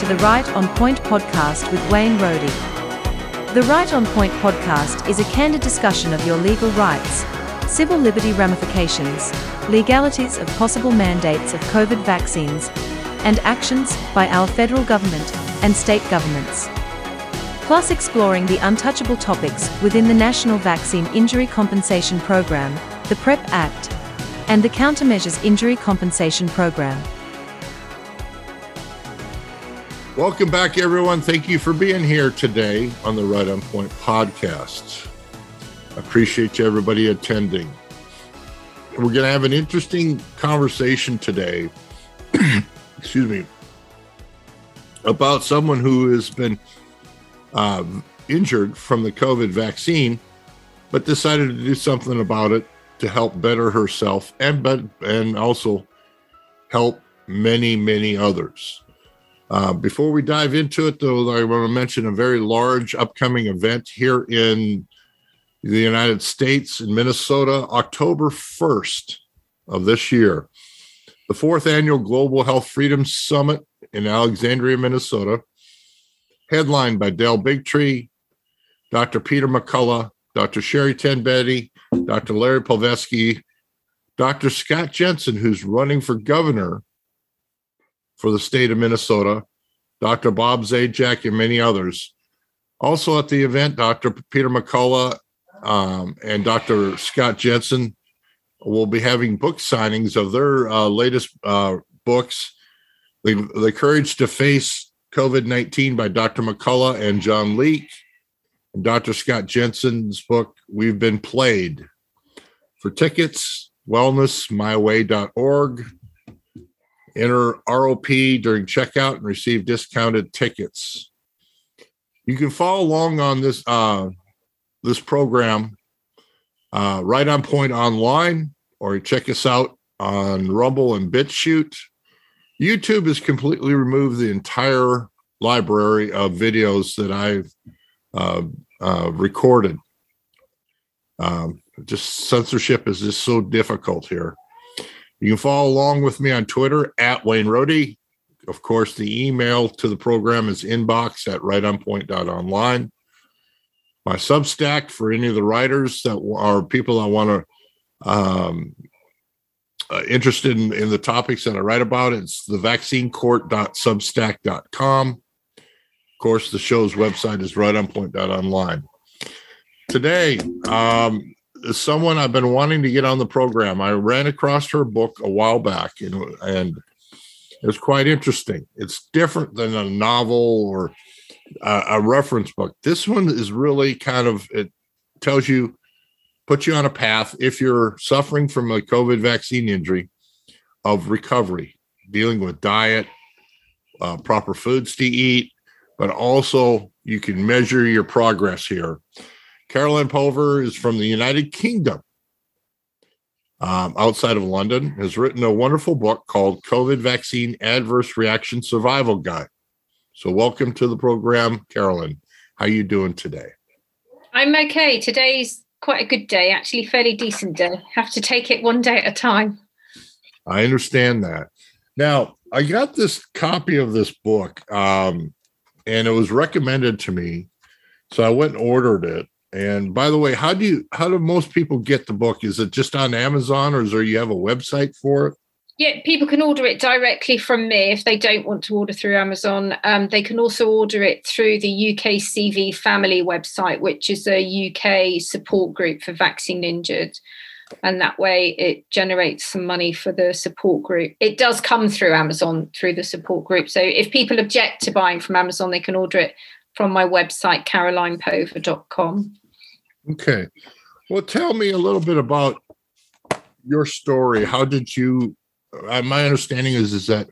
to the Right on Point podcast with Wayne Rohde. The Right on Point podcast is a candid discussion of your legal rights, civil liberty ramifications, legalities of possible mandates of COVID vaccines, and actions by our federal government and state governments. Plus, exploring the untouchable topics within the National Vaccine Injury Compensation Program, the PREP Act, and the Countermeasures Injury Compensation Program. Welcome back, everyone. Thank you for being here today on the Right on Point podcast. Appreciate you, everybody attending. We're going to have an interesting conversation today. excuse me about someone who has been um, injured from the COVID vaccine, but decided to do something about it to help better herself and but and also help many many others. Uh, before we dive into it, though, I want to mention a very large upcoming event here in the United States in Minnesota, October 1st of this year. The fourth annual Global Health Freedom Summit in Alexandria, Minnesota, headlined by Del Bigtree, Dr. Peter McCullough, Dr. Sherri Tenpenny, Dr. Larry Palevsky, Dr. Scott Jensen, who's running for governor for the state of Minnesota, Dr. Bob Zajac, and many others. Also at the event, Dr. Peter McCullough um, and Dr. Scott Jensen will be having book signings of their uh, latest uh, books, the, the Courage to Face COVID 19 by Dr. McCullough and John Leake, and Dr. Scott Jensen's book, We've Been Played. For tickets, wellnessmyway.org. Enter ROP during checkout and receive discounted tickets. You can follow along on this uh, this program uh, right on point online, or check us out on Rumble and BitChute. YouTube has completely removed the entire library of videos that I've uh, uh, recorded. Um, just censorship is just so difficult here. You can follow along with me on Twitter at Wayne Rohde. Of course, the email to the program is inbox at rightonpoint.online. My Substack for any of the writers that are people I want to um, uh, interested in, in the topics that I write about, it's the vaccinecourt.substack.com. Of course, the show's website is rightonpoint.online. Today, um, someone I've been wanting to get on the program. I ran across her book a while back, and, and it was quite interesting. It's different than a novel or a, a reference book. This one is really kind of it tells you, puts you on a path if you're suffering from a COVID vaccine injury of recovery, dealing with diet, uh, proper foods to eat, but also you can measure your progress here. Caroline Pover is from the United Kingdom, um, outside of London, has written a wonderful book called COVID Vaccine Adverse Reaction Survival Guide. So, welcome to the program, Carolyn. How are you doing today? I'm okay. Today's quite a good day, actually, fairly decent day. Have to take it one day at a time. I understand that. Now, I got this copy of this book, um, and it was recommended to me, so I went and ordered it. And by the way, how do you how do most people get the book? Is it just on Amazon or is there you have a website for it? Yeah, people can order it directly from me if they don't want to order through Amazon. Um, they can also order it through the UKCV Family website, which is a UK support group for vaccine injured. And that way it generates some money for the support group. It does come through Amazon through the support group. So if people object to buying from Amazon, they can order it from my website, carolinepover.com. Okay. Well, tell me a little bit about your story. How did you? Uh, my understanding is is that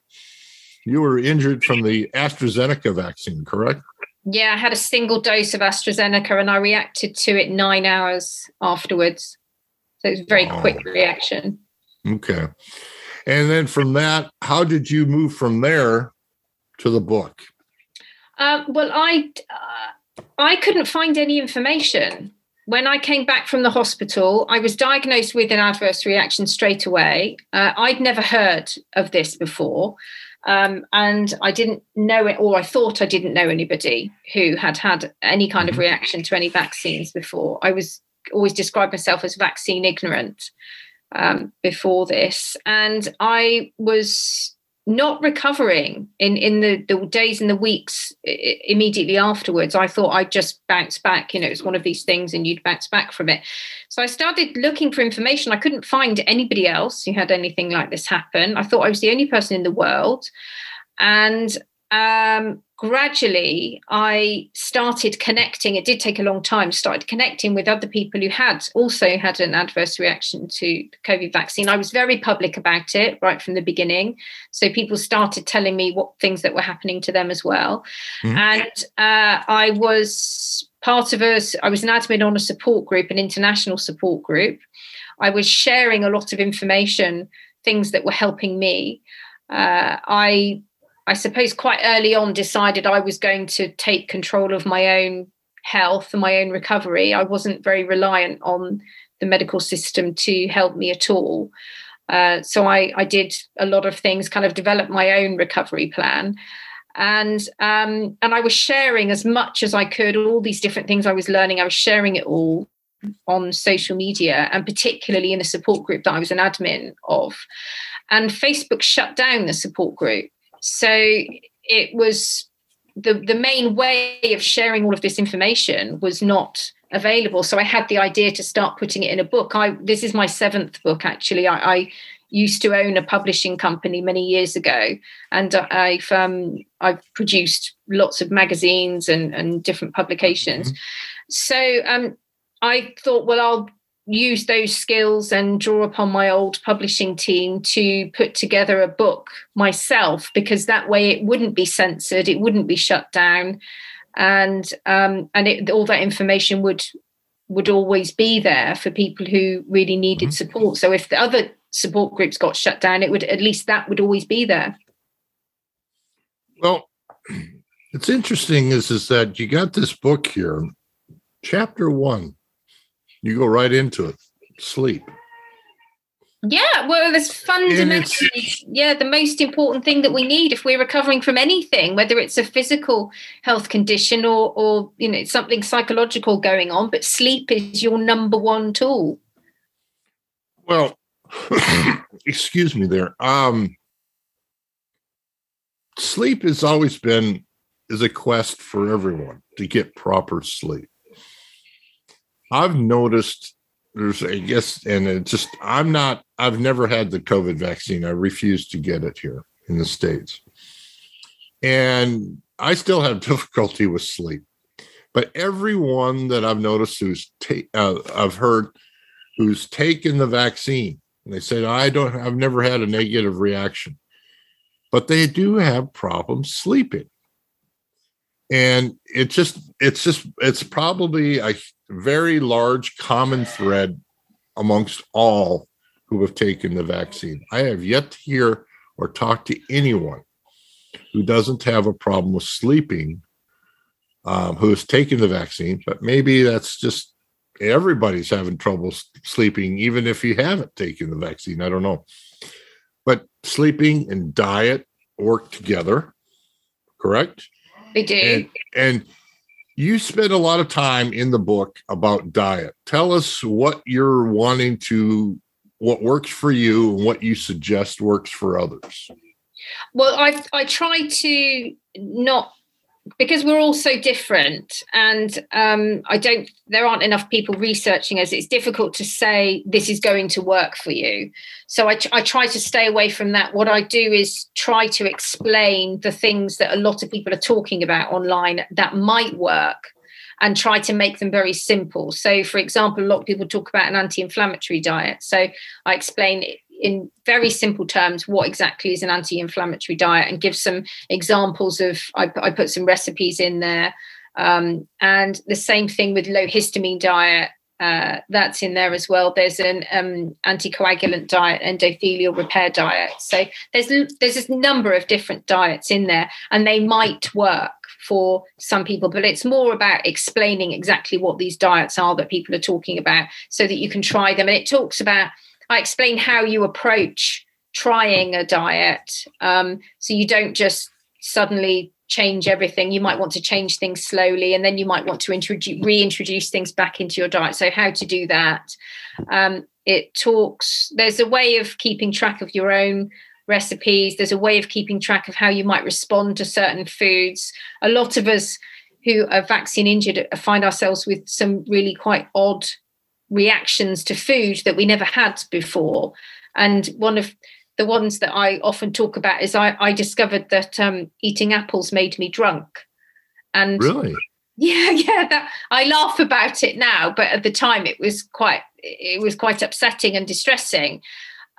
you were injured from the AstraZeneca vaccine, correct? Yeah, I had a single dose of AstraZeneca, and I reacted to it nine hours afterwards. So it was a very quick reaction. Okay. And then from that, how did you move from there to the book? Uh, well, I uh, I couldn't find any information when I came back from the hospital, I was diagnosed with an adverse reaction straight away. Uh, I'd never heard of this before. Um, and I didn't know it, or I thought I didn't know anybody who had had any kind of mm-hmm. reaction to any vaccines before. I was always described myself as vaccine ignorant um, before this, and I was not recovering in in the, the days and the weeks immediately afterwards i thought i'd just bounce back you know it's one of these things and you'd bounce back from it. So i started looking for information. I couldn't find anybody else who had anything like this happen. I thought i was the only person in the world. And um, gradually I started connecting. It did take a long time, started connecting with other people who had also had an adverse reaction to the COVID vaccine. I was very public about it right from the beginning. So people started telling me what things that were happening to them as well. Mm-hmm. And uh, I was part of a, I was an admin on a support group, an international support group. I was sharing a lot of information, things that were helping me. Uh, I I suppose quite early on decided I was going to take control of my own health and my own recovery. I wasn't very reliant on the medical system to help me at all. Uh, so I, I did a lot of things, kind of developed my own recovery plan. And um, and I was sharing as much as I could, all these different things I was learning. I was sharing it all on social media, and particularly in the support group that I was an admin of. And Facebook shut down the support group so it was the the main way of sharing all of this information was not available. So I had the idea to start putting it in a book. I this is my seventh book actually. I, I used to own a publishing company many years ago, and I've um, I've produced lots of magazines and and different publications. Mm-hmm. So um, I thought, well, I'll use those skills and draw upon my old publishing team to put together a book myself because that way it wouldn't be censored it wouldn't be shut down. And um, and it, all that information would would always be there for people who really needed mm-hmm. support. So if the other support groups got shut down it would at least that would always be there. Well it's interesting is is that you got this book here chapter one you go right into it. Sleep. Yeah, well, there's fundamentally, yeah, the most important thing that we need if we're recovering from anything, whether it's a physical health condition or, or you know, something psychological going on. But sleep is your number one tool. Well, excuse me, there. Um, sleep has always been is a quest for everyone to get proper sleep. I've noticed there's, I guess, and it just, I'm not, I've never had the COVID vaccine. I refuse to get it here in the States. And I still have difficulty with sleep. But everyone that I've noticed who's, uh, I've heard who's taken the vaccine, they said, I don't, I've never had a negative reaction, but they do have problems sleeping and it's just it's just it's probably a very large common thread amongst all who have taken the vaccine. I have yet to hear or talk to anyone who doesn't have a problem with sleeping um, who has taken the vaccine, but maybe that's just everybody's having trouble sleeping, even if you haven't taken the vaccine. I don't know. But sleeping and diet work together, correct? They do. And, and you spend a lot of time in the book about diet. Tell us what you're wanting to, what works for you and what you suggest works for others. Well, I I try to not because we're all so different and um, i don't there aren't enough people researching us it's difficult to say this is going to work for you. So I, I try to stay away from that. What i do is try to explain the things that a lot of people are talking about online that might work and try to make them very simple. So for example a lot of people talk about an anti-inflammatory diet. So i explain in very simple terms what exactly is an anti-inflammatory diet and give some examples of i, I put some recipes in there um, and the same thing with low histamine diet uh, that's in there as well. There's an um, anticoagulant diet, endothelial repair diet. So there's there's a number of different diets in there, and they might work for some people, but it's more about explaining exactly what these diets are that people are talking about, so that you can try them. And it talks about I explain how you approach trying a diet. Um, so you don't just suddenly change everything. You might want to change things slowly, and then you might want to introduce reintroduce things back into your diet. So how to do that? Um, it talks. There's a way of keeping track of your own recipes. There's a way of keeping track of how you might respond to certain foods. A lot of us who are vaccine injured find ourselves with some really quite odd reactions to food that we never had before. And one of the ones that I often talk about is I, I discovered that um, eating apples made me drunk. And really, yeah, yeah, that, I laugh about it now, but at the time it was quite it was quite upsetting and distressing.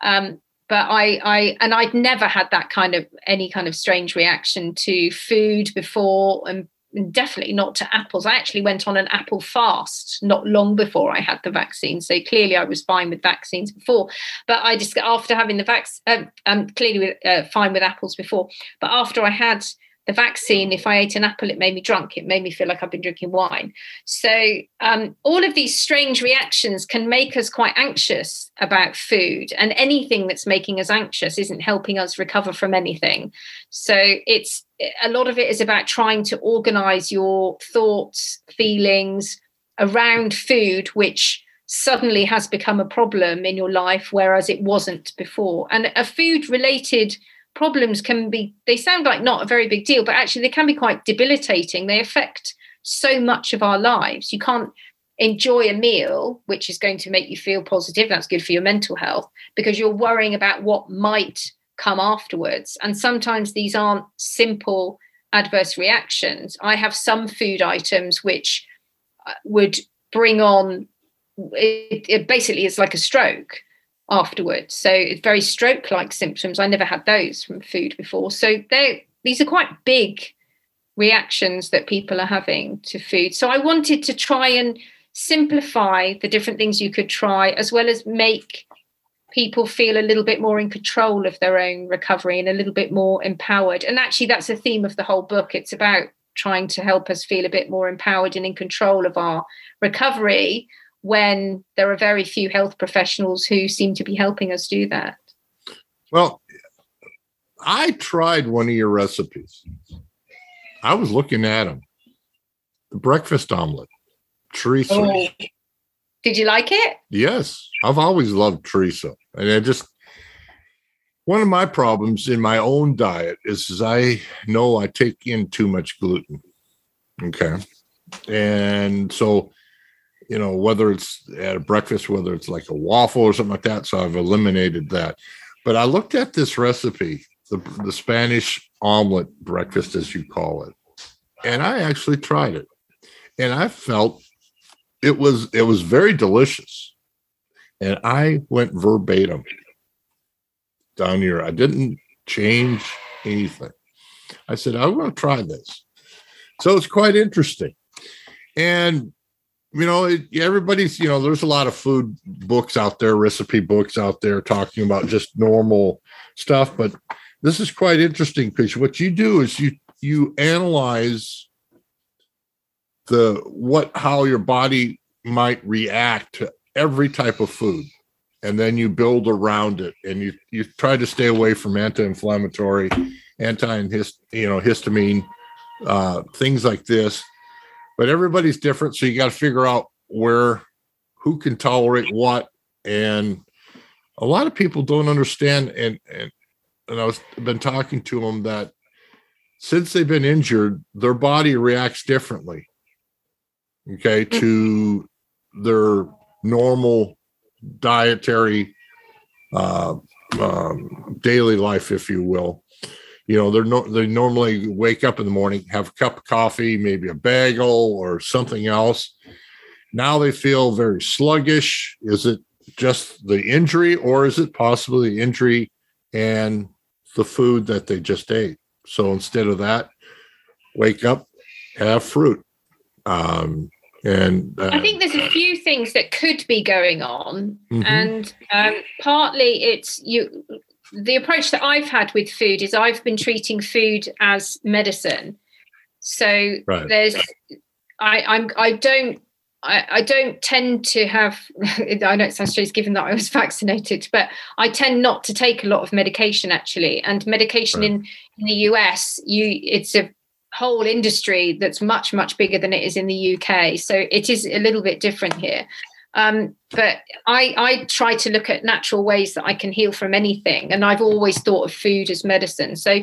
Um, but I, I, and I'd never had that kind of any kind of strange reaction to food before, and definitely not to apples. I actually went on an apple fast not long before I had the vaccine. So clearly I was fine with vaccines before. But I just, after having the vaccine, um, I'm clearly uh, fine with apples before. But after I had the vaccine, if I ate an apple, it made me drunk. It made me feel like I've been drinking wine. So, um, all of these strange reactions can make us quite anxious about food, and anything that's making us anxious isn't helping us recover from anything. So, it's a lot of it is about trying to organize your thoughts, feelings around food, which suddenly has become a problem in your life, whereas it wasn't before. And a food related problems can be they sound like not a very big deal but actually they can be quite debilitating. They affect so much of our lives. You can't enjoy a meal which is going to make you feel positive that's good for your mental health because you're worrying about what might come afterwards. And sometimes these aren't simple adverse reactions. I have some food items which uh, would bring on it, it basically is like a stroke afterwards. So it's very stroke like symptoms. I never had those from food before. So they these are quite big reactions that people are having to food. So I wanted to try and simplify the different things you could try as well as make people feel a little bit more in control of their own recovery and a little bit more empowered. And actually that's a theme of the whole book. It's about trying to help us feel a bit more empowered and in control of our recovery when there are very few health professionals who seem to be helping us do that? Well, I tried one of your recipes. I was looking at them. The breakfast omelet, Teresa. Oh. Did you like it? Yes, I've always loved Teresa, and I just one of my problems in my own diet is, is I know I take in too much gluten. Okay, and so you know, whether it's at a breakfast, whether it's like a waffle or something like that. So I've eliminated that. But I looked at this recipe, the, the Spanish omelet breakfast, as you call it, and I actually tried it. And I felt it was it was very delicious. And I went verbatim down here. I didn't change anything. I said, I want to try this. So it's quite interesting. And you know, it, everybody's, you know, there's a lot of food books out there, recipe books out there talking about just normal stuff, but this is quite interesting because what you do is you you analyze the what how your body might react to every type of food and then you build around it and you you try to stay away from anti-inflammatory anti you know histamine uh, things like this but everybody's different. So you got to figure out where, who can tolerate what. And a lot of people don't understand. And, and, and I've been talking to them that since they've been injured, their body reacts differently. Okay. To their normal dietary uh, um, daily life, if you will you know they're no, they normally wake up in the morning have a cup of coffee maybe a bagel or something else. Now they feel very sluggish. Is it just the injury or is it possibly the injury and the food that they just ate? So instead of that wake up have fruit. Um, and uh, I think there's a few things that could be going on, mm-hmm. and um, partly it's you the approach that I've had with food is I've been treating food as medicine. So right. there's I I'm I don't I, I, don't tend to have, I know it sounds strange given that I was vaccinated, but I tend not to take a lot of medication actually. And medication right. in, in the US, you it's a whole industry that's much, much bigger than it is in the UK. So it is a little bit different here. Um, but I, I try to look at natural ways that I can heal from anything. And I've always thought of food as medicine. So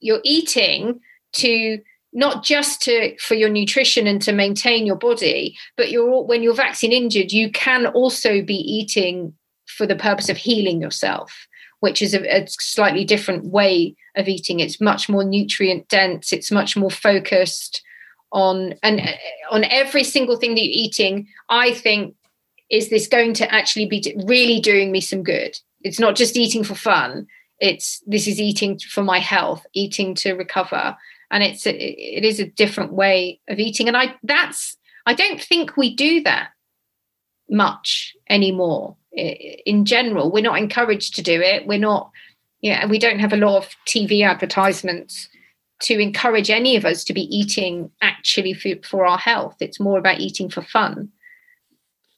you're eating to not just to for your nutrition and to maintain your body but you're when you're vaccine injured you can also be eating for the purpose of healing yourself which is a, a slightly different way of eating it's much more nutrient dense it's much more focused on and uh, on every single thing that you're eating i think is this going to actually be really doing me some good? It's not just eating for fun. It's this is eating for my health eating to recover. And it's a, it is a different way of eating. And i that's i don't think we do that much anymore. In general we're not encouraged to do it. We're not yeah we don't have a lot of tv advertisements to encourage any of us to be eating actually for, for our health. It's more about eating for fun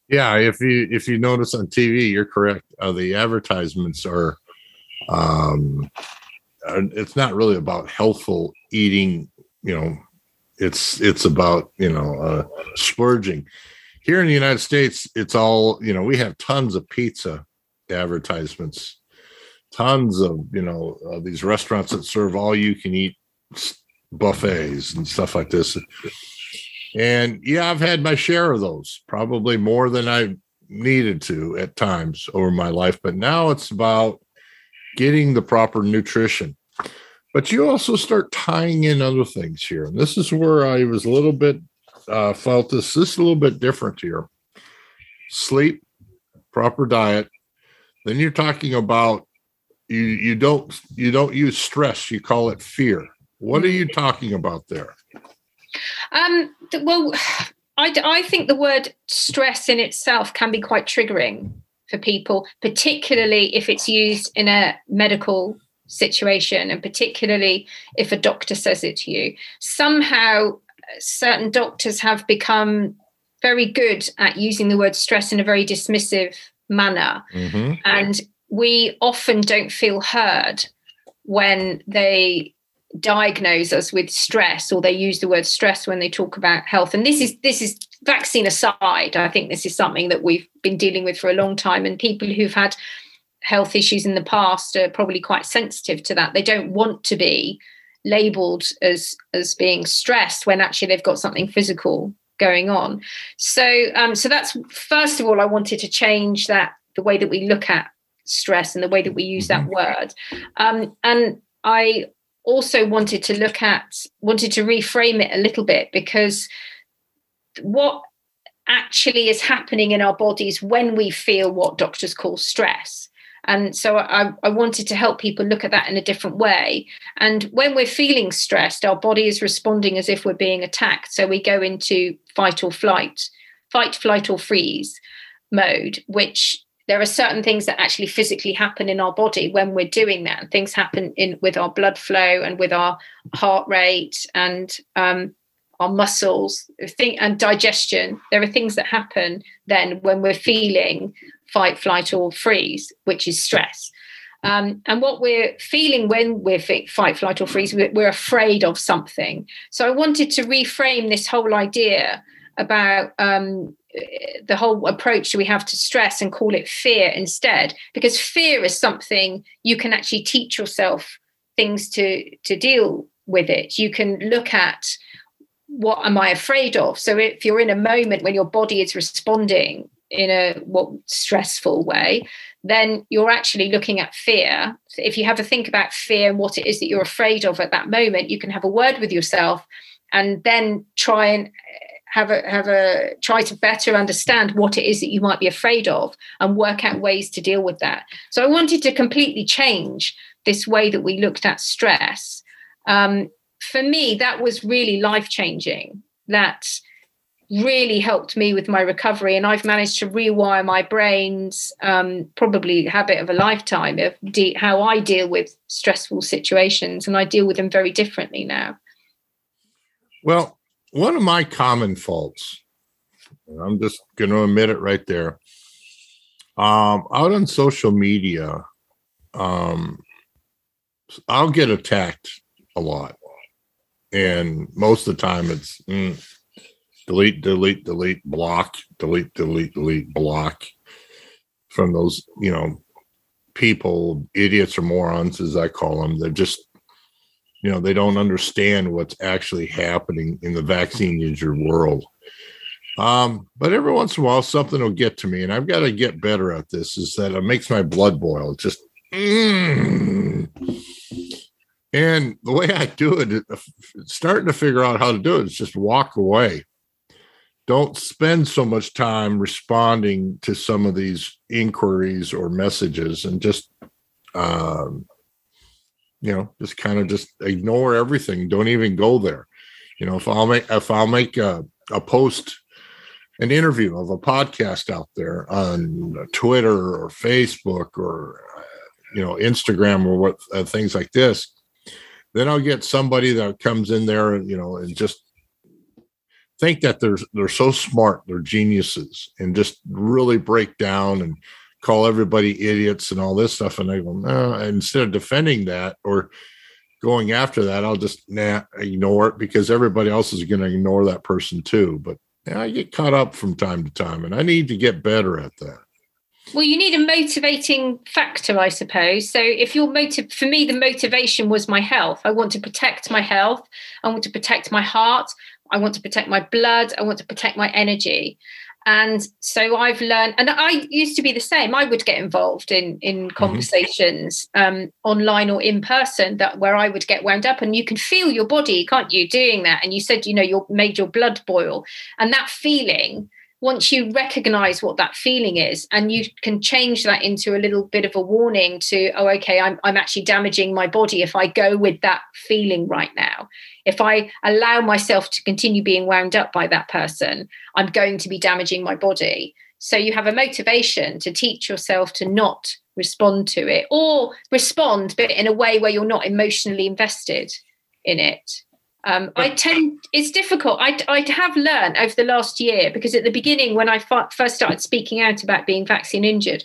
yeah if you if you notice on tv you're correct. Uh, the advertisements are um it's not really about healthful eating you know it's it's about you know uh splurging. Here in the united states it's all you know we have tons of pizza advertisements. Tons of you know uh, these restaurants that serve all you can eat buffets and stuff like this and yeah i've had my share of those probably more than i needed to at times over my life but now it's about getting the proper nutrition but you also start tying in other things here. And this is where I was a little bit uh, felt this, this is a little bit different here. Sleep, proper diet. Then you're talking about you you don't you don't use stress, you call it fear. What are you mm-hmm. talking about there? Um, well, I, I think the word stress in itself can be quite triggering for people, particularly if it's used in a medical situation, and particularly if a doctor says it to you. Somehow, certain doctors have become very good at using the word stress in a very dismissive manner. Mm-hmm. And we often don't feel heard when they diagnose us with stress or they use the word stress when they talk about health and this is this is vaccine aside i think this is something that we've been dealing with for a long time and people who've had health issues in the past are probably quite sensitive to that. They don't want to be labeled as as being stressed when actually they've got something physical going on. So um, so that's first of all, I wanted to change that the way that we look at stress and the way that we use that mm-hmm. word. Um, and I also wanted to look at wanted to reframe it a little bit because what actually is happening in our bodies when we feel what doctors call stress and so I, I, wanted to help people look at that in a different way. And when we're feeling stressed, our body is responding as if we're being attacked. So we go into fight or flight, fight, flight, or freeze mode, which there are certain things that actually physically happen in our body when we're doing that. Things happen in with our blood flow and with our heart rate and um, our muscles and digestion. There are things that happen then when we're feeling fight, flight, or freeze, which is stress. Um, and what we're feeling when we're fight, flight, or freeze, we're afraid of something. So I wanted to reframe this whole idea about um, the whole approach we have to stress and call it fear instead, because fear is something you can actually teach yourself things to to deal with it. You can look at what am I afraid of? So if you're in a moment when your body is responding in a what stressful way then you're actually looking at fear so if you have a think about fear and what it is that you're afraid of at that moment you can have a word with yourself and then try and have a have a try to better understand what it is that you might be afraid of and work out ways to deal with that. So i wanted to completely change this way that we looked at stress. Um, for me that was really life changing that really helped me with my recovery and i've managed to rewire my brain's um, probably habit of a lifetime of de- how i deal with stressful situations and i deal with them very differently now. Well one of my common faults I'm just going to admit it right there. Um, out on social media, um, I'll get attacked a lot, and most of the time it's mm, delete, delete, delete, block, delete, delete, delete, block from those, you know, people, idiots or morons, as I call them. They're just, you know, they don't understand what's actually happening in the vaccine injured world. Um, but every once in a while, something will get to me, and I've got to get better at this. Is that it makes my blood boil? Just, mm. and the way I do it, starting to figure out how to do it is just walk away. Don't spend so much time responding to some of these inquiries or messages, and just, um, you know, just kind of just ignore everything. Don't even go there. You know, if I'll make if I'll make a, a post an interview of a podcast out there on Twitter or Facebook or you know Instagram or what uh, things like this, then I'll get somebody that comes in there and you know and just think that they're they're so smart, they're geniuses, and just really break down and call everybody idiots and all this stuff. And I go, no, instead of defending that or going after that, I'll just nah ignore it because everybody else is going to ignore that person too. But I get caught up from time to time, and I need to get better at that. Well, you need a motivating factor, I suppose. So, if your motive, for me, the motivation was my health. I want to protect my health. I want to protect my heart. I want to protect my blood. I want to protect my energy and so i've learned and i used to be the same i would get involved in in mm-hmm. conversations mm-hmm. um, online or in person that where i would get wound up and you can feel your body can't you doing that and you said you know you made your blood boil and that feeling once you recognize what that feeling is and you can change that into a little bit of a warning to oh okay I'm, I'm actually damaging my body if i go with that feeling right now. If i allow myself to continue being wound up by that person i'm going to be damaging my body. So you have a motivation to teach yourself to not respond to it or respond but in a way where you're not emotionally invested in it um, I tend, it's difficult. I, I have learned over the last year because at the beginning, when I first started speaking out about being vaccine injured,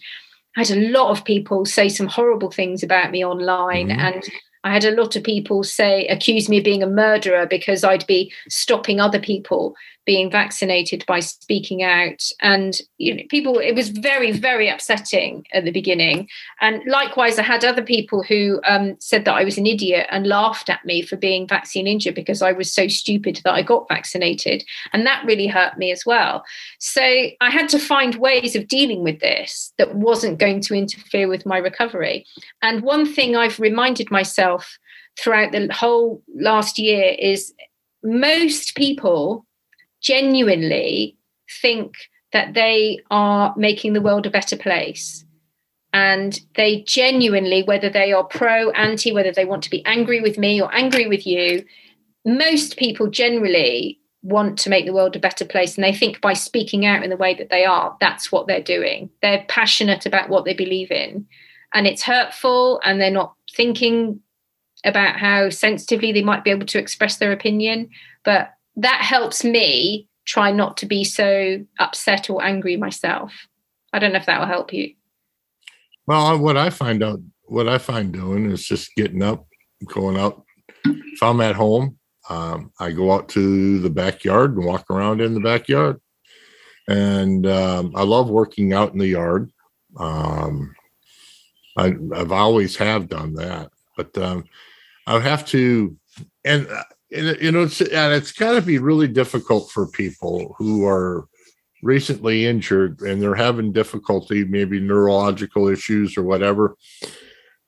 I had a lot of people say some horrible things about me online. Mm-hmm. And I had a lot of people say, accuse me of being a murderer because I'd be stopping other people being vaccinated by speaking out. And you know people it was very very upsetting at the beginning. And likewise i had other people who um, said that i was an idiot and laughed at me for being vaccine injured because i was so stupid that i got vaccinated. And that really hurt me as well. So i had to find ways of dealing with this that wasn't going to interfere with my recovery. And one thing i've reminded myself throughout the whole last year is most people genuinely think that they are making the world a better place. And they genuinely, whether they are pro, anti, whether they want to be angry with me or angry with you, most people generally want to make the world a better place. And they think by speaking out in the way that they are, that's what they're doing. They're passionate about what they believe in. And it's hurtful, and they're not thinking about how sensitively they might be able to express their opinion. But that helps me try not to be so upset or angry myself. I don't know if that will help you. Well, what I find out, what I find doing is just getting up, going out. If I'm at home, um, I go out to the backyard and walk around in the backyard. And um, I love working out in the yard. Um, I, have always have done that, but um, I have to, and you know, it's, and it's got to be really difficult for people who are recently injured and they're having difficulty, maybe neurological issues or whatever,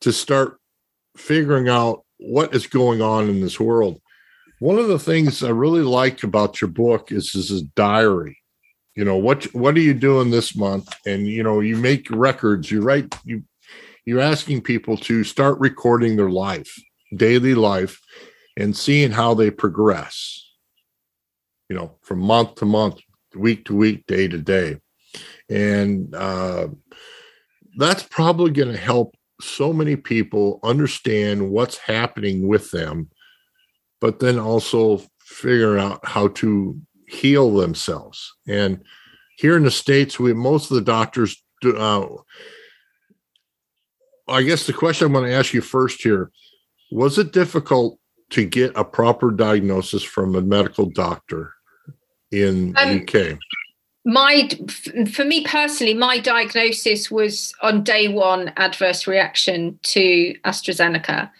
to start figuring out what is going on in this world. One of the things I really like about your book is this is diary. You know what what are you doing this month? And you know you make records. You write you you're asking people to start recording their life, daily life, and seeing how they progress, you know, from month to month, week to week, day to day. And uh, that's probably going to help so many people understand what's happening with them, but then also figure out how to heal themselves. And here in the states, we most of the doctors. Do, uh, I guess the question I'm going to ask you first here was it difficult to get a proper diagnosis from a medical doctor in um, UK? My, for me personally, my diagnosis was on day one adverse reaction to AstraZeneca.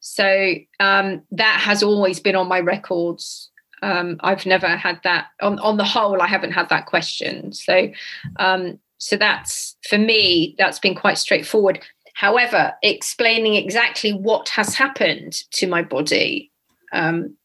So um, that has always been on my records. Um, I've never had that on, on the whole. I haven't had that question. So, um, so that's for me. That's been quite straightforward. However, explaining exactly what has happened to my body, um,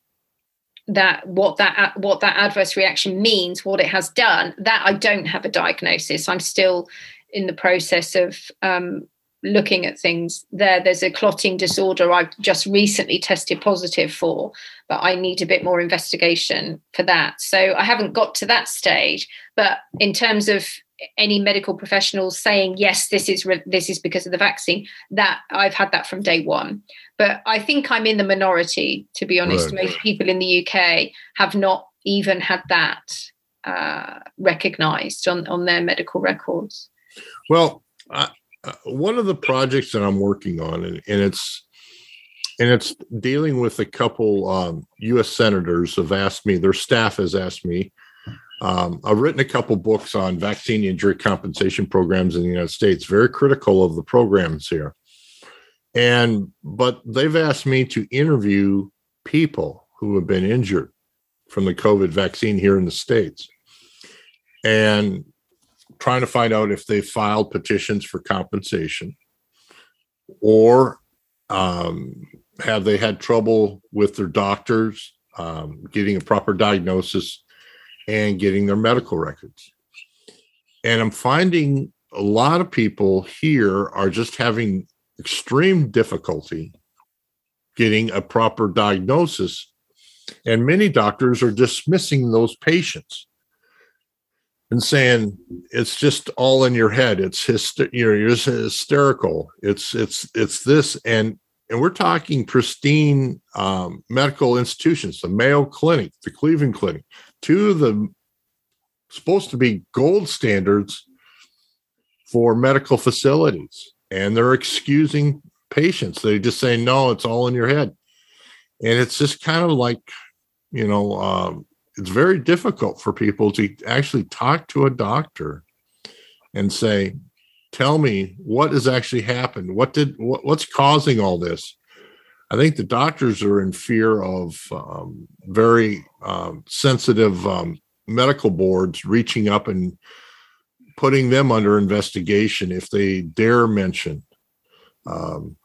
that what that what that adverse reaction means, what it has done, that I don't have a diagnosis. I'm still in the process of um, looking at things there there's a clotting disorder i've just recently tested positive for but i need a bit more investigation for that so i haven't got to that stage but in terms of any medical professionals saying yes this is re- this is because of the vaccine that i've had that from day one. But i think i'm in the minority to be honest. Right. most people in the uk have not even had that uh, recognized on on their medical records. Well uh, one of the projects that i'm working on and, and it's and it's dealing with a couple um, u.s senators have asked me their staff has asked me um, I've written a couple books on vaccine injury compensation programs in the United States, very critical of the programs here. And, but they've asked me to interview people who have been injured from the COVID vaccine here in the States and trying to find out if they filed petitions for compensation or um, have they had trouble with their doctors um, getting a proper diagnosis and getting their medical records. And I'm finding a lot of people here are just having extreme difficulty getting a proper diagnosis. And many doctors are dismissing those patients and saying it's just all in your head. It's hyster- you know, you're hysterical. It's it's it's this and and we're talking pristine um, medical institutions, the Mayo Clinic, the Cleveland Clinic, two of the supposed to be gold standards for medical facilities. And they're excusing patients. They just say no it's all in your head. And it's just kind of like you know um, it's very difficult for people to actually talk to a doctor and say tell me what has actually happened. What did what, what's causing all this i think the doctors are in fear of um, very um, sensitive um, medical boards reaching up and putting them under investigation if they dare mention um,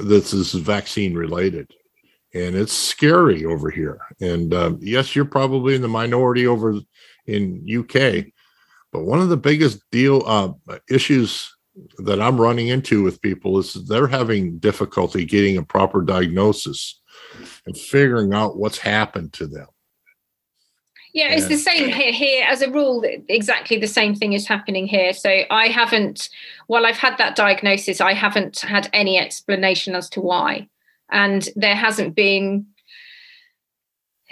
this is vaccine related. And it's scary over here. And uh, yes, you're probably in the minority over in UK, but one of the biggest deal uh, issues that I'm running into with people is they're having difficulty getting a proper diagnosis and figuring out what's happened to them. Yeah, it's the same here. Here, as a rule, exactly the same thing is happening here. So I haven't, while I've had that diagnosis, I haven't had any explanation as to why, and there hasn't been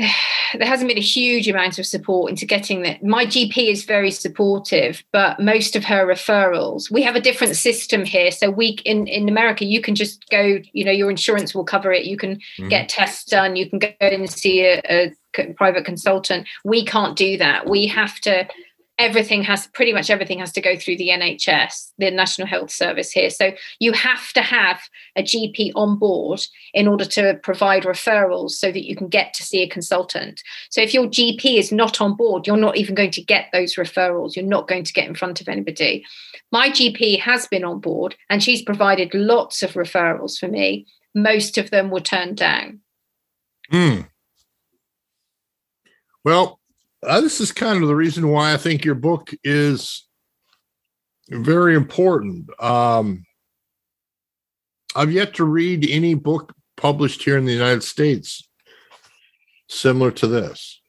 there hasn't been a huge amount of support into getting that. My GP is very supportive, but most of her referrals, we have a different system here. So we in in America, you can just go. You know, your insurance will cover it. You can mm-hmm. get tests done. You can go and see a, a private consultant. We can't do that. We have to everything has pretty much everything has to go through the NHS, the National Health Service here. So you have to have a GP on board in order to provide referrals so that you can get to see a consultant. So if your GP is not on board, you're not even going to get those referrals. You're not going to get in front of anybody. My GP has been on board and she's provided lots of referrals for me. Most of them were turned down. Hmm. Well, uh, this is kind of the reason why I think your book is very important. Um, I've yet to read any book published here in the United States similar to this,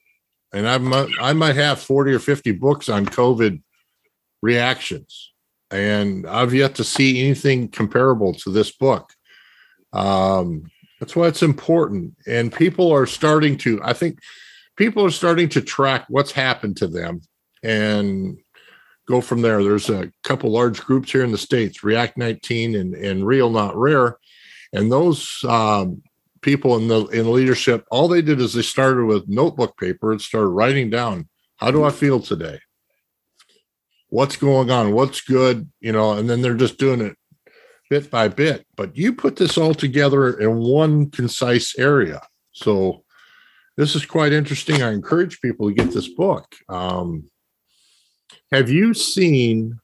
and I might I might have forty or fifty books on COVID reactions, and I've yet to see anything comparable to this book. Um, that's why it's important, and people are starting to. I think people are starting to track what's happened to them and go from there. There's a couple large groups here in the states, React 19 and and Real Not Rare, and those um, people in the in leadership, all they did is they started with notebook paper and started writing down how do I feel today, what's going on, what's good, you know, and then they're just doing it bit by bit. But you put this all together in one concise area, so this is quite interesting. I encourage people to get this book. Um, have you seen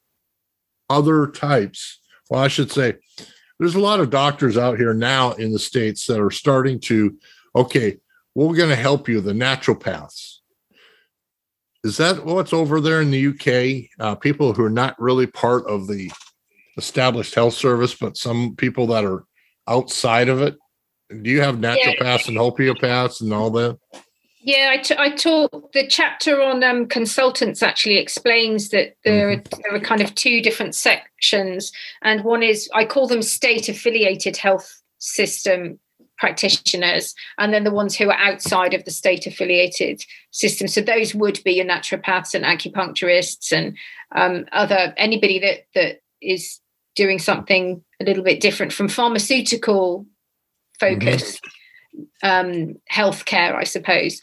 other types? Well, I should say, there's a lot of doctors out here now in the states that are starting to, okay, we're going to help you, the naturopaths. Is that what's over there in the UK? Uh, people who are not really part of the established health service, but some people that are outside of it. Do you have naturopaths yeah. and homeopaths and all that? Yeah, I, t- I taught the chapter on um, consultants actually explains that there, mm-hmm. are, there are kind of two different sections. And one is, I call them state affiliated health system practitioners, and then the ones who are outside of the state affiliated system. So those would be your naturopaths and acupuncturists and um, other anybody that that is doing something a little bit different from pharmaceutical focus. Mm-hmm um, healthcare, I suppose.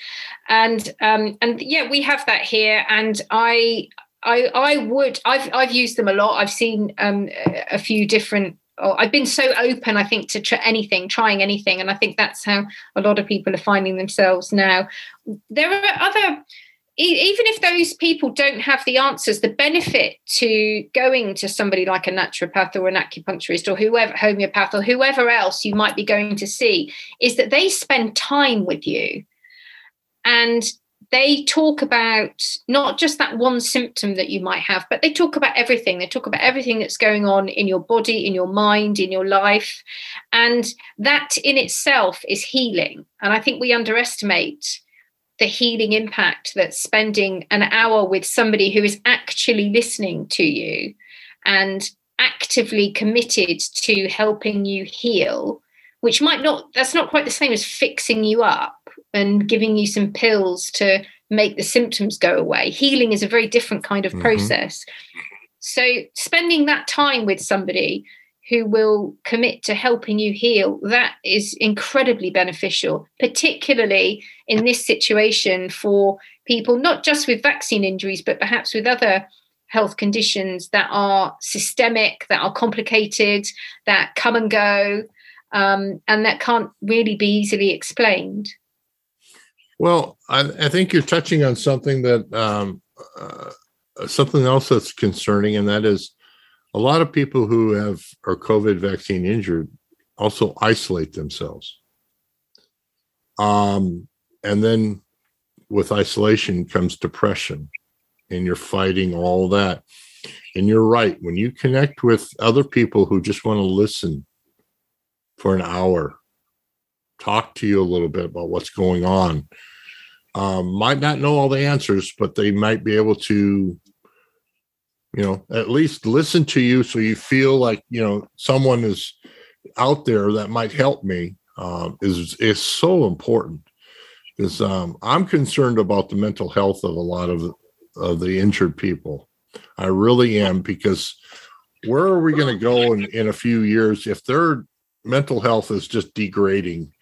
And um, and yeah, we have that here. And I I I would I've I've used them a lot. I've seen um, a few different. Oh, I've been so open, I think, to try anything, trying anything, and I think that's how a lot of people are finding themselves now. There are other even if those people don't have the answers, the benefit to going to somebody like a naturopath or an acupuncturist or whoever, homeopath or whoever else you might be going to see is that they spend time with you and they talk about not just that one symptom that you might have, but they talk about everything. They talk about everything that's going on in your body, in your mind, in your life. And that in itself is healing. And I think we underestimate the healing impact that spending an hour with somebody who is actually listening to you and actively committed to helping you heal which might not that's not quite the same as fixing you up and giving you some pills to make the symptoms go away healing is a very different kind of mm-hmm. process so spending that time with somebody who will commit to helping you heal, that is incredibly beneficial, particularly in this situation for people, not just with vaccine injuries, but perhaps with other health conditions that are systemic, that are complicated, that come and go, um, and that can't really be easily explained. Well, I, I think you're touching on something that um, uh, something else that's concerning, and that is a lot of people who have are COVID vaccine injured also isolate themselves. Um, and then with isolation comes depression, and you're fighting all that. And you're right. When you connect with other people who just want to listen for an hour, talk to you a little bit about what's going on, um, might not know all the answers, but they might be able to you know at least listen to you so you feel like you know someone is out there that might help me um, is is so important. Because um, i'm concerned about the mental health of a lot of of the injured people. I really am because where are we going to go in, in a few years if their mental health is just degrading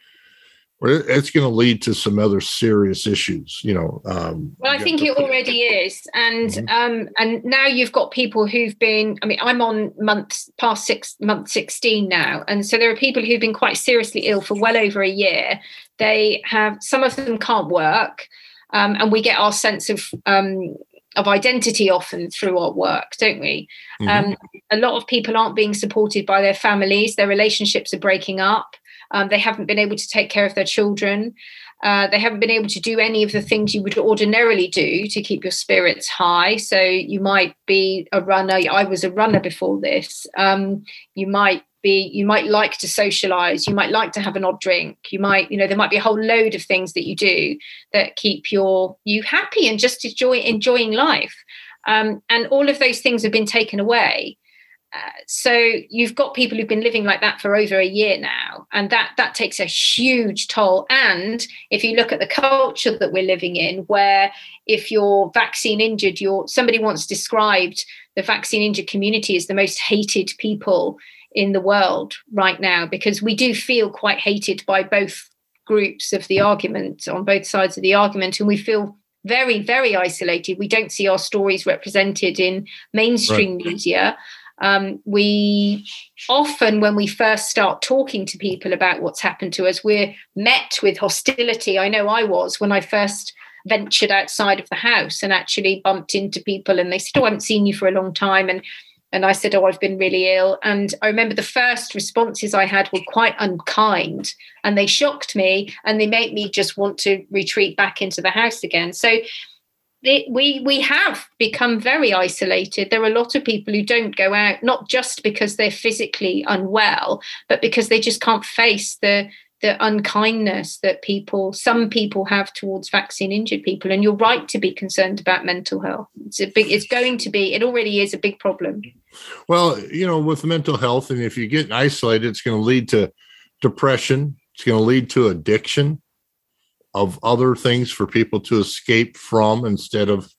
it's going to lead to some other serious issues you know um, well i think it already is and mm-hmm. um, and now you've got people who've been i mean i'm on months past six month 16 now and so there are people who've been quite seriously ill for well over a year they have some of them can't work um, and we get our sense of um, of identity often through our work, don't we? Mm-hmm. Um, a lot of people aren't being supported by their families. Their relationships are breaking up. Um, they haven't been able to take care of their children. Uh, they haven't been able to do any of the things you would ordinarily do to keep your spirits high. So you might be a runner. I was a runner before this. Um, you might be. You might like to socialize. You might like to have an odd drink. You might, you know, there might be a whole load of things that you do that keep your you happy and just enjoy enjoying life. Um, and all of those things have been taken away. Uh, so you've got people who've been living like that for over a year now and that that takes a huge toll. And if you look at the culture that we're living in where if you're vaccine injured you're somebody once described the vaccine injured community as the most hated people in the world right now because we do feel quite hated by both groups of the argument on both sides of the argument and we feel very very isolated. We don't see our stories represented in mainstream right. media um, we often, when we first start talking to people about what's happened to us, we're met with hostility. I know I was when I first ventured outside of the house and actually bumped into people, and they said, "Oh, I haven't seen you for a long time," and and I said, "Oh, I've been really ill." And I remember the first responses I had were quite unkind, and they shocked me, and they made me just want to retreat back into the house again. So it, we we have become very isolated. There are a lot of people who don't go out, not just because they're physically unwell, but because they just can't face the the unkindness that people, some people have towards vaccine injured people. And you're right to be concerned about mental health. It's a big. It's going to be. It already is a big problem. Well, you know, with mental health, and if you get isolated, it's going to lead to depression. It's going to lead to addiction of other things for people to escape from instead of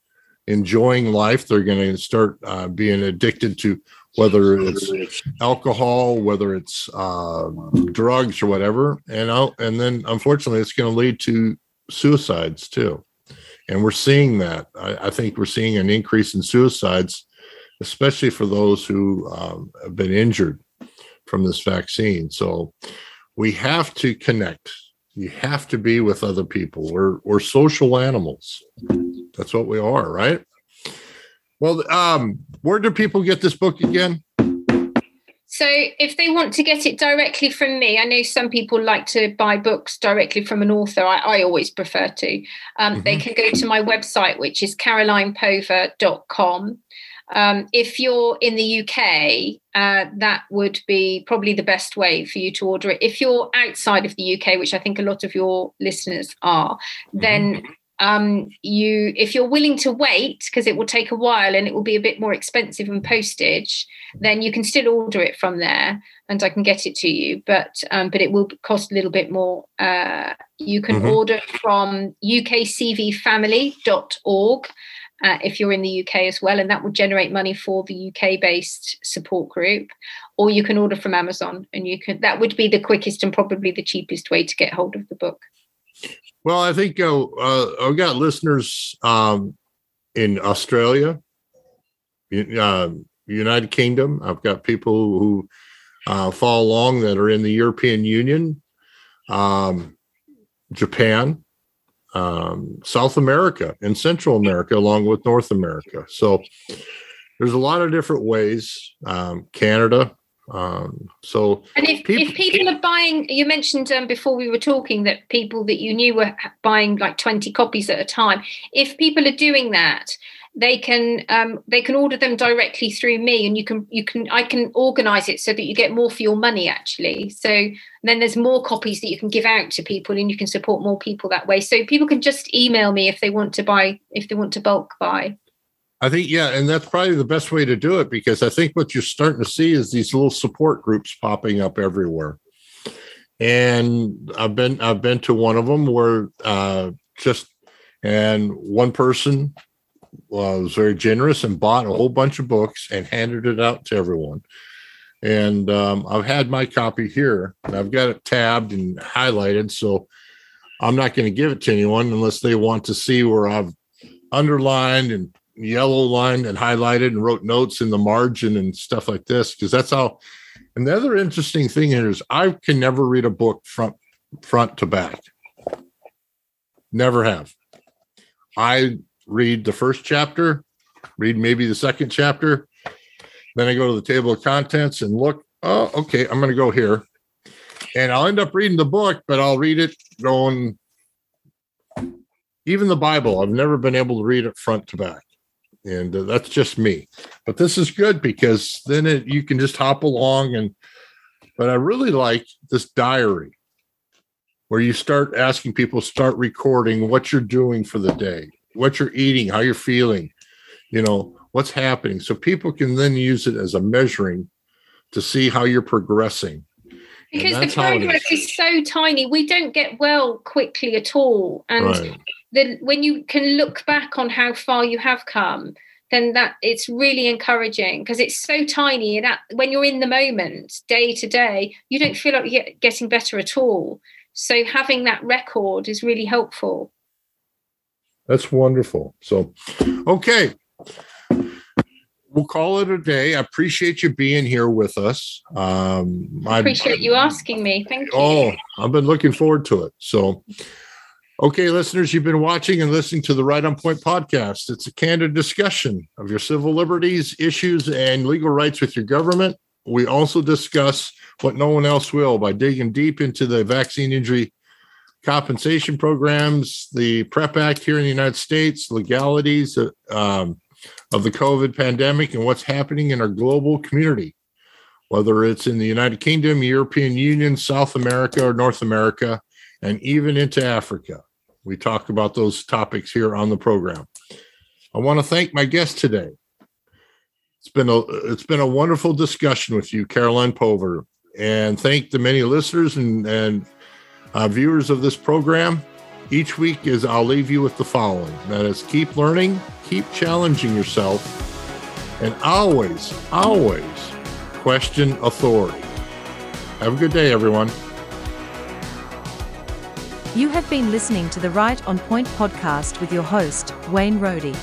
enjoying life. They're going to start uh, being addicted to whether it's alcohol, whether it's uh, drugs or whatever, and I'll, and then unfortunately, it's going to lead to suicides too. And we're seeing that. I, I, think we're seeing an increase in suicides, especially for those who um, have been injured from this vaccine. So we have to connect you have to be with other people. We're we're social animals. That's what we are, right? Well, um, where do people get this book again? So, if they want to get it directly from me, I know some people like to buy books directly from an author. I, I always prefer to. Um, mm-hmm. They can go to my website, which is carolinepover.com. Um, if you're in the UK, uh, that would be probably the best way for you to order it. If you're outside of the UK, which I think a lot of your listeners are, then mm-hmm. um, you, if you're willing to wait, because it will take a while and it will be a bit more expensive in postage, then you can still order it from there, and I can get it to you. But um, but it will cost a little bit more. Uh, you can mm-hmm. order from ukcvfamily.org uh, if you're in the UK as well, and that will generate money for the UK based support group. Or you can order from Amazon, and you can that would be the quickest and probably the cheapest way to get hold of the book. Well, I think uh, uh, I've got listeners um, in Australia, uh, United Kingdom. I've got people who uh, follow along that are in the European Union, um, Japan, um, South America and Central America, along with North America. So there's a lot of different ways. Um, Canada. Um, so, and if people, if people are buying, you mentioned um, before we were talking that people that you knew were buying like 20 copies at a time. If people are doing that, they can um, they can order them directly through me and you can you can i can organize it so that you get more for your money actually. So then there's more copies that you can give out to people and you can support more people that way. So people can just email me if they want to buy if they want to bulk buy. I think yeah and that's probably the best way to do it because i think what you're starting to see is these little support groups popping up everywhere. And i've been i've been to one of them where uh just and one person was very generous and bought a whole bunch of books and handed it out to everyone. And um, I've had my copy here, and I've got it tabbed and highlighted. So I'm not going to give it to anyone unless they want to see where I've underlined and yellow lined and highlighted and wrote notes in the margin and stuff like this. Because that's how. And the other interesting thing is, I can never read a book front front to back. Never have. I read the first chapter, read maybe the second chapter. Then I go to the table of contents and look, oh, okay, I'm going to go here. And I'll end up reading the book, but I'll read it going, even the Bible, I've never been able to read it front to back. And uh, that's just me. But this is good because then it, you can just hop along. And, but I really like this diary where you start asking people, start recording what you're doing for the day what you're eating, how you're feeling, you know, what's happening so people can then use it as a measuring to see how you're progressing because the progress is. is. so tiny we don't get well quickly at all and right. the, when you can look back on how far you have come then that it's really encouraging because it's so tiny and that, when you're in the moment day to day you don't feel like you're getting better at all so having that record is really helpful that's wonderful so okay we'll call it a day. I appreciate you being here with us. Um, I appreciate I, you asking me. Thank you. Oh, I've been looking forward to it. So, okay, listeners, you've been watching and listening to the Right on Point podcast. It's a candid discussion of your civil liberties, issues, and legal rights with your government. We also discuss what no one else will by digging deep into the vaccine injury compensation programs, the PREP Act here in the United States, legalities, uh, um, of the COVID pandemic and what's happening in our global community, whether it's in the United Kingdom, European Union, South America, or North America, and even into Africa. We talk about those topics here on the program. I want to thank my guest today. It's been a it's been a wonderful discussion with you, Caroline Pover, and thank the many listeners and and uh, viewers of this program. Each week is I'll leave you with the following: that is, keep learning, keep challenging yourself, and always, always question authority. Have a good day, everyone. You have been listening to the Right on Point podcast with your host, Wayne Rohde.